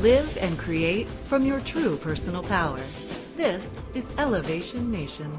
Live and create from your true personal power. This is Elevation Nation.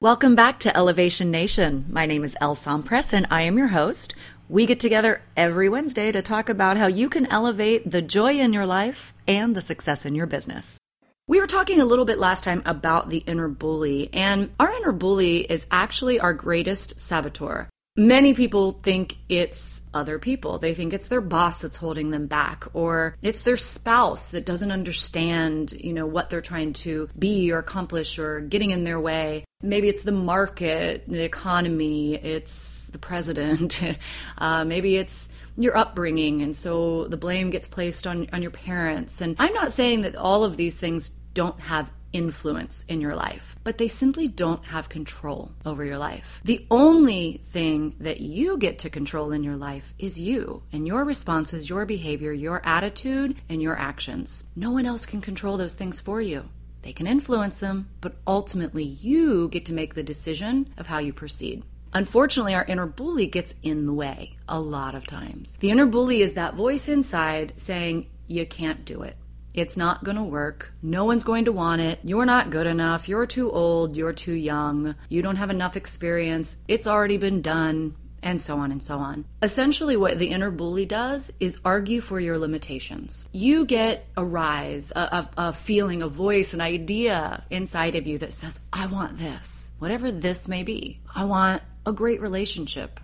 Welcome back to Elevation Nation. My name is Elle Sompres and I am your host. We get together every Wednesday to talk about how you can elevate the joy in your life and the success in your business. We were talking a little bit last time about the inner bully, and our inner bully is actually our greatest saboteur. Many people think it's other people. They think it's their boss that's holding them back or it's their spouse that doesn't understand, you know, what they're trying to be or accomplish or getting in their way. Maybe it's the market, the economy, it's the president. uh, maybe it's your upbringing and so the blame gets placed on on your parents. And I'm not saying that all of these things don't have influence in your life, but they simply don't have control over your life. The only thing that you get to control in your life is you and your responses, your behavior, your attitude, and your actions. No one else can control those things for you. They can influence them, but ultimately you get to make the decision of how you proceed. Unfortunately, our inner bully gets in the way a lot of times. The inner bully is that voice inside saying, You can't do it. It's not going to work. No one's going to want it. You're not good enough. You're too old. You're too young. You don't have enough experience. It's already been done. And so on and so on. Essentially, what the inner bully does is argue for your limitations. You get a rise, a, a, a feeling, a voice, an idea inside of you that says, I want this, whatever this may be. I want a great relationship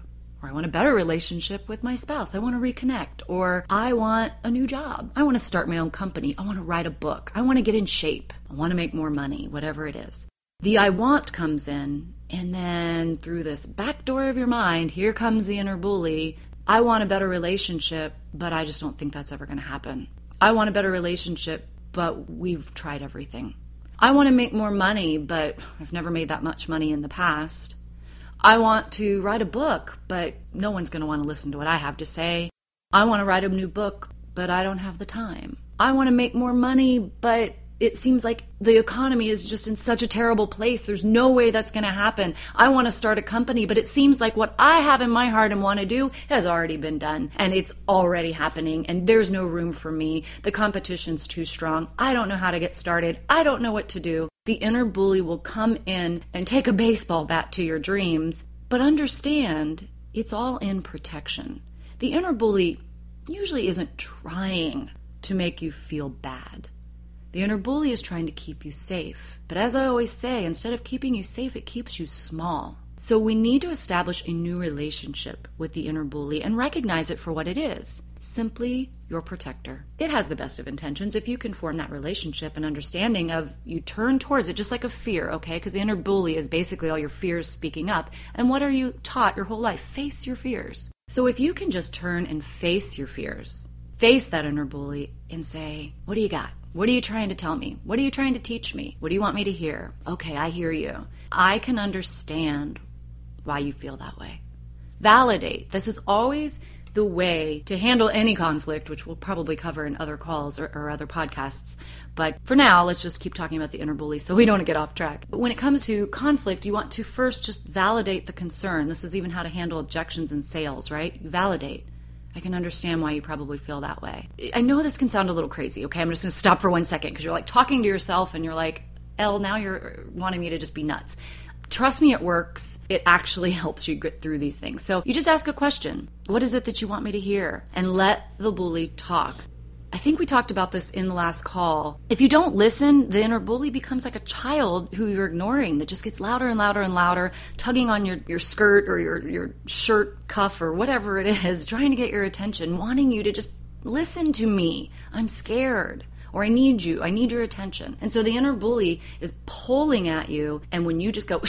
or I want a better relationship with my spouse. I want to reconnect. Or I want a new job. I want to start my own company. I want to write a book. I want to get in shape. I want to make more money, whatever it is. The I want comes in, and then through this back door of your mind, here comes the inner bully. I want a better relationship, but I just don't think that's ever going to happen. I want a better relationship, but we've tried everything. I want to make more money, but I've never made that much money in the past. I want to write a book, but no one's going to want to listen to what I have to say. I want to write a new book, but I don't have the time. I want to make more money, but it seems like the economy is just in such a terrible place. There's no way that's going to happen. I want to start a company, but it seems like what I have in my heart and want to do has already been done and it's already happening and there's no room for me. The competition's too strong. I don't know how to get started. I don't know what to do. The inner bully will come in and take a baseball bat to your dreams, but understand it's all in protection. The inner bully usually isn't trying to make you feel bad. The inner bully is trying to keep you safe. But as I always say, instead of keeping you safe, it keeps you small. So we need to establish a new relationship with the inner bully and recognize it for what it is simply your protector. It has the best of intentions if you can form that relationship and understanding of you turn towards it just like a fear, okay? Because the inner bully is basically all your fears speaking up. And what are you taught your whole life? Face your fears. So if you can just turn and face your fears, face that inner bully and say, What do you got? What are you trying to tell me? What are you trying to teach me? What do you want me to hear? Okay, I hear you. I can understand why you feel that way. Validate. This is always the way to handle any conflict, which we'll probably cover in other calls or, or, other podcasts. But for now, let's just keep talking about the inner bully so we don't get off track. But when it comes to conflict, you want to first just validate the concern. This is even how to handle objections in sales, right? You validate. I can understand why you probably feel that way. I know this can sound a little crazy, okay? I'm just gonna stop for one second because you're like talking to yourself and you're like, Elle, now you're wanting me to just be nuts. Trust me, it works. It actually helps you get through these things. So you just ask a question What is it that you want me to hear? And let the bully talk. I think we talked about this in the last call. If you don't listen, the inner bully becomes like a child who you're ignoring that just gets louder and louder and louder, tugging on your, your skirt or your, your shirt cuff or whatever it is, trying to get your attention, wanting you to just listen to me. I'm scared. Or I need you. I need your attention. And so the inner bully is pulling at you. And when you just go,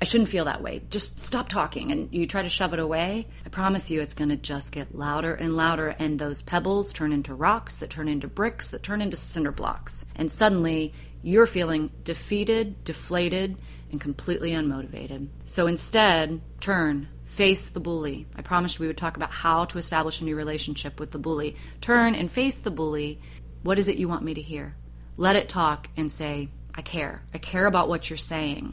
I shouldn't feel that way. Just stop talking. And you try to shove it away. I promise you it's going to just get louder and louder. And those pebbles turn into rocks that turn into bricks that turn into cinder blocks. And suddenly you're feeling defeated, deflated, and completely unmotivated. So instead, turn, face the bully. I promised we would talk about how to establish a new relationship with the bully. Turn and face the bully. What is it you want me to hear? Let it talk and say, I care. I care about what you're saying.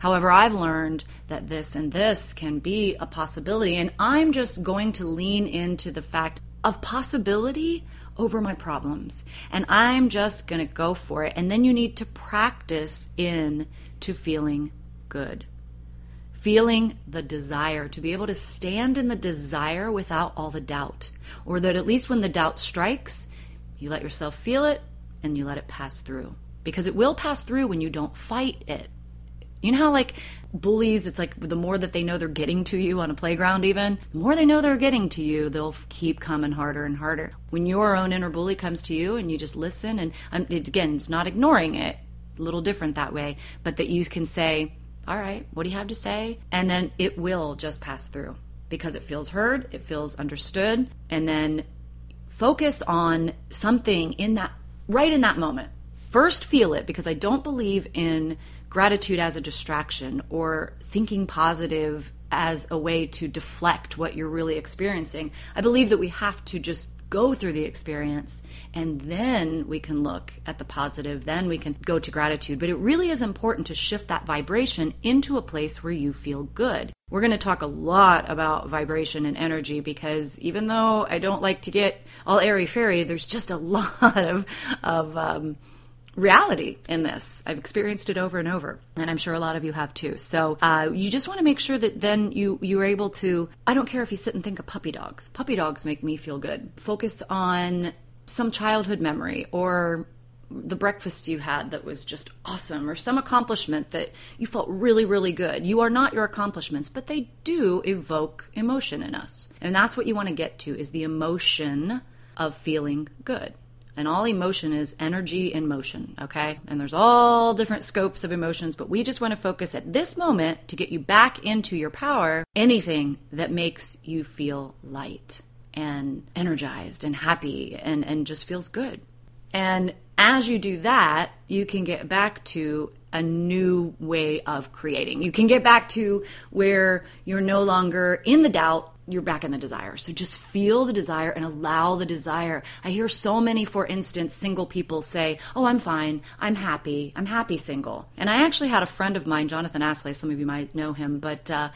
However, I've learned that this and this can be a possibility, and I'm just going to lean into the fact of possibility over my problems. And I'm just going to go for it. And then you need to practice in to feeling good. Feeling the desire, to be able to stand in the desire without all the doubt. Or that at least when the doubt strikes, you let yourself feel it and you let it pass through. Because it will pass through when you don't fight it. You know how, like, bullies, it's like the more that they know they're getting to you on a playground, even, the more they know they're getting to you, they'll keep coming harder and harder. When your own inner bully comes to you and you just listen, and um, it, again, it's not ignoring it, a little different that way, but that you can say, All right, what do you have to say? And then it will just pass through because it feels heard, it feels understood, and then focus on something in that, right in that moment. First, feel it because I don't believe in gratitude as a distraction or thinking positive as a way to deflect what you're really experiencing. I believe that we have to just go through the experience and then we can look at the positive, then we can go to gratitude. But it really is important to shift that vibration into a place where you feel good. We're going to talk a lot about vibration and energy because even though I don't like to get all airy fairy, there's just a lot of, of, um, reality in this. I've experienced it over and over, and I'm sure a lot of you have too. So uh, you just want to make sure that then you you're able to. I don't care if you sit and think of puppy dogs. Puppy dogs make me feel good. Focus on some childhood memory or the breakfast you had that was just awesome or some accomplishment that you felt really really good you are not your accomplishments but they do evoke emotion in us and that's what you want to get to is the emotion of feeling good and all emotion is energy in motion, okay? And there's all different scopes of emotions, but we just want to focus at this moment to get you back into your power, anything that makes you feel light and energized and happy and, and just feels good. And as you do that, you can get back to a new way of creating. You can get back to where you're no longer in the doubt, you're back in the desire. So just feel the desire and allow the desire. I hear so many, for instance, single people say, Oh, I'm fine. I'm happy. I'm happy single. And I actually had a friend of mine, Jonathan Aslay, some of you might know him, but uh,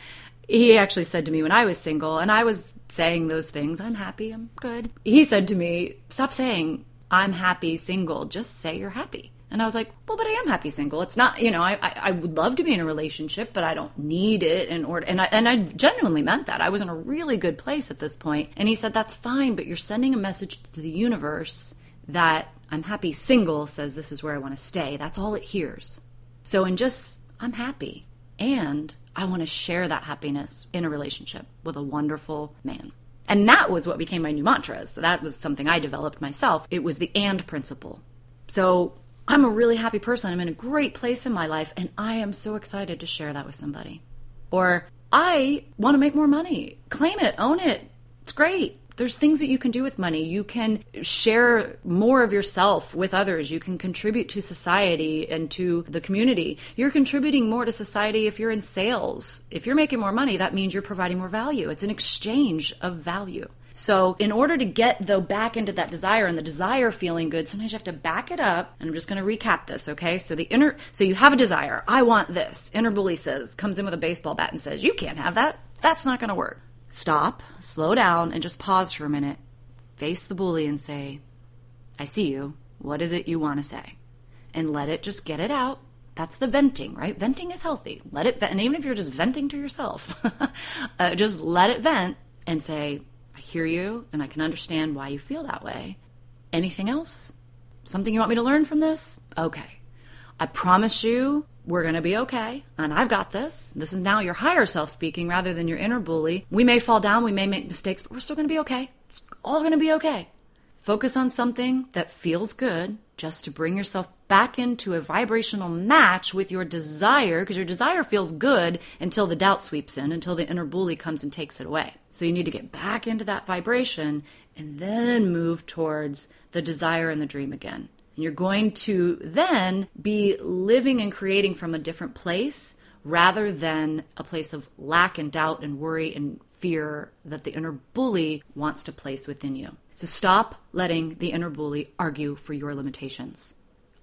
he actually said to me when I was single, and I was saying those things, I'm happy, I'm good. He said to me, Stop saying, I'm happy single. Just say you're happy. And I was like, well, but I am happy single. It's not, you know, I, I, I, would love to be in a relationship, but I don't need it in order. And I, and I genuinely meant that. I was in a really good place at this point. And he said, that's fine, but you're sending a message to the universe that I'm happy single says this is where I want to stay. That's all it hears. So, in just, I'm happy. And I want to share that happiness in a relationship with a wonderful man. And that was what became my new mantra. So that was something I developed myself. It was the and principle. So I'm a really happy person. I'm in a great place in my life, and I am so excited to share that with somebody. Or I want to make more money. Claim it, own it. It's great. There's things that you can do with money. You can share more of yourself with others. You can contribute to society and to the community. You're contributing more to society if you're in sales. If you're making more money, that means you're providing more value. It's an exchange of value. So, in order to get though back into that desire and the desire feeling good, sometimes you have to back it up. And I'm just going to recap this, okay? So the inner, so you have a desire. I want this. Inner bully says, comes in with a baseball bat and says, "You can't have that. That's not going to work." Stop, slow down, and just pause for a minute. Face the bully and say, "I see you. What is it you want to say?" And let it just get it out. That's the venting, right? Venting is healthy. Let it vent, and even if you're just venting to yourself, uh, just let it vent and say, hear you and I can understand why you feel that way. Anything else? Something you want me to learn from this? Okay. I promise you we're going to be okay. And I've got this. This is now your higher self speaking rather than your inner bully. We may fall down, we may make mistakes, but we're still going to be okay. It's all going to be okay. Focus on something that feels good just to bring yourself back into a vibrational match with your desire because your desire feels good until the doubt sweeps in, until the inner bully comes and takes it away. So you need to get back into that vibration and then move towards the desire and the dream again. And you're going to then be living and creating from a different place rather than a place of lack and doubt and worry and fear that the inner bully wants to place within you. So stop letting the inner bully argue for your limitations.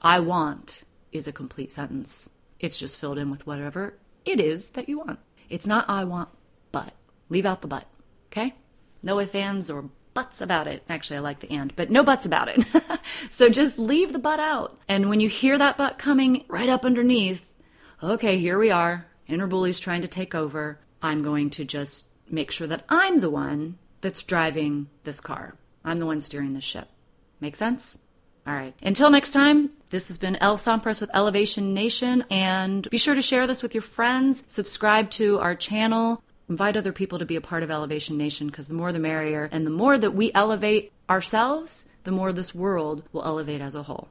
I want is a complete sentence. It's just filled in with whatever it is that you want. It's not I want, but. Leave out the but, okay? No ifs, ands, or buts about it. Actually, I like the and, but no buts about it. so just leave the butt out. And when you hear that butt coming right up underneath, okay, here we are. Inner bully's trying to take over. I'm going to just make sure that I'm the one that's driving this car. I'm the one steering the ship. Make sense? All right. Until next time, this has been Elle Sompres with Elevation Nation. And be sure to share this with your friends, subscribe to our channel, invite other people to be a part of Elevation Nation because the more the merrier. And the more that we elevate ourselves, the more this world will elevate as a whole.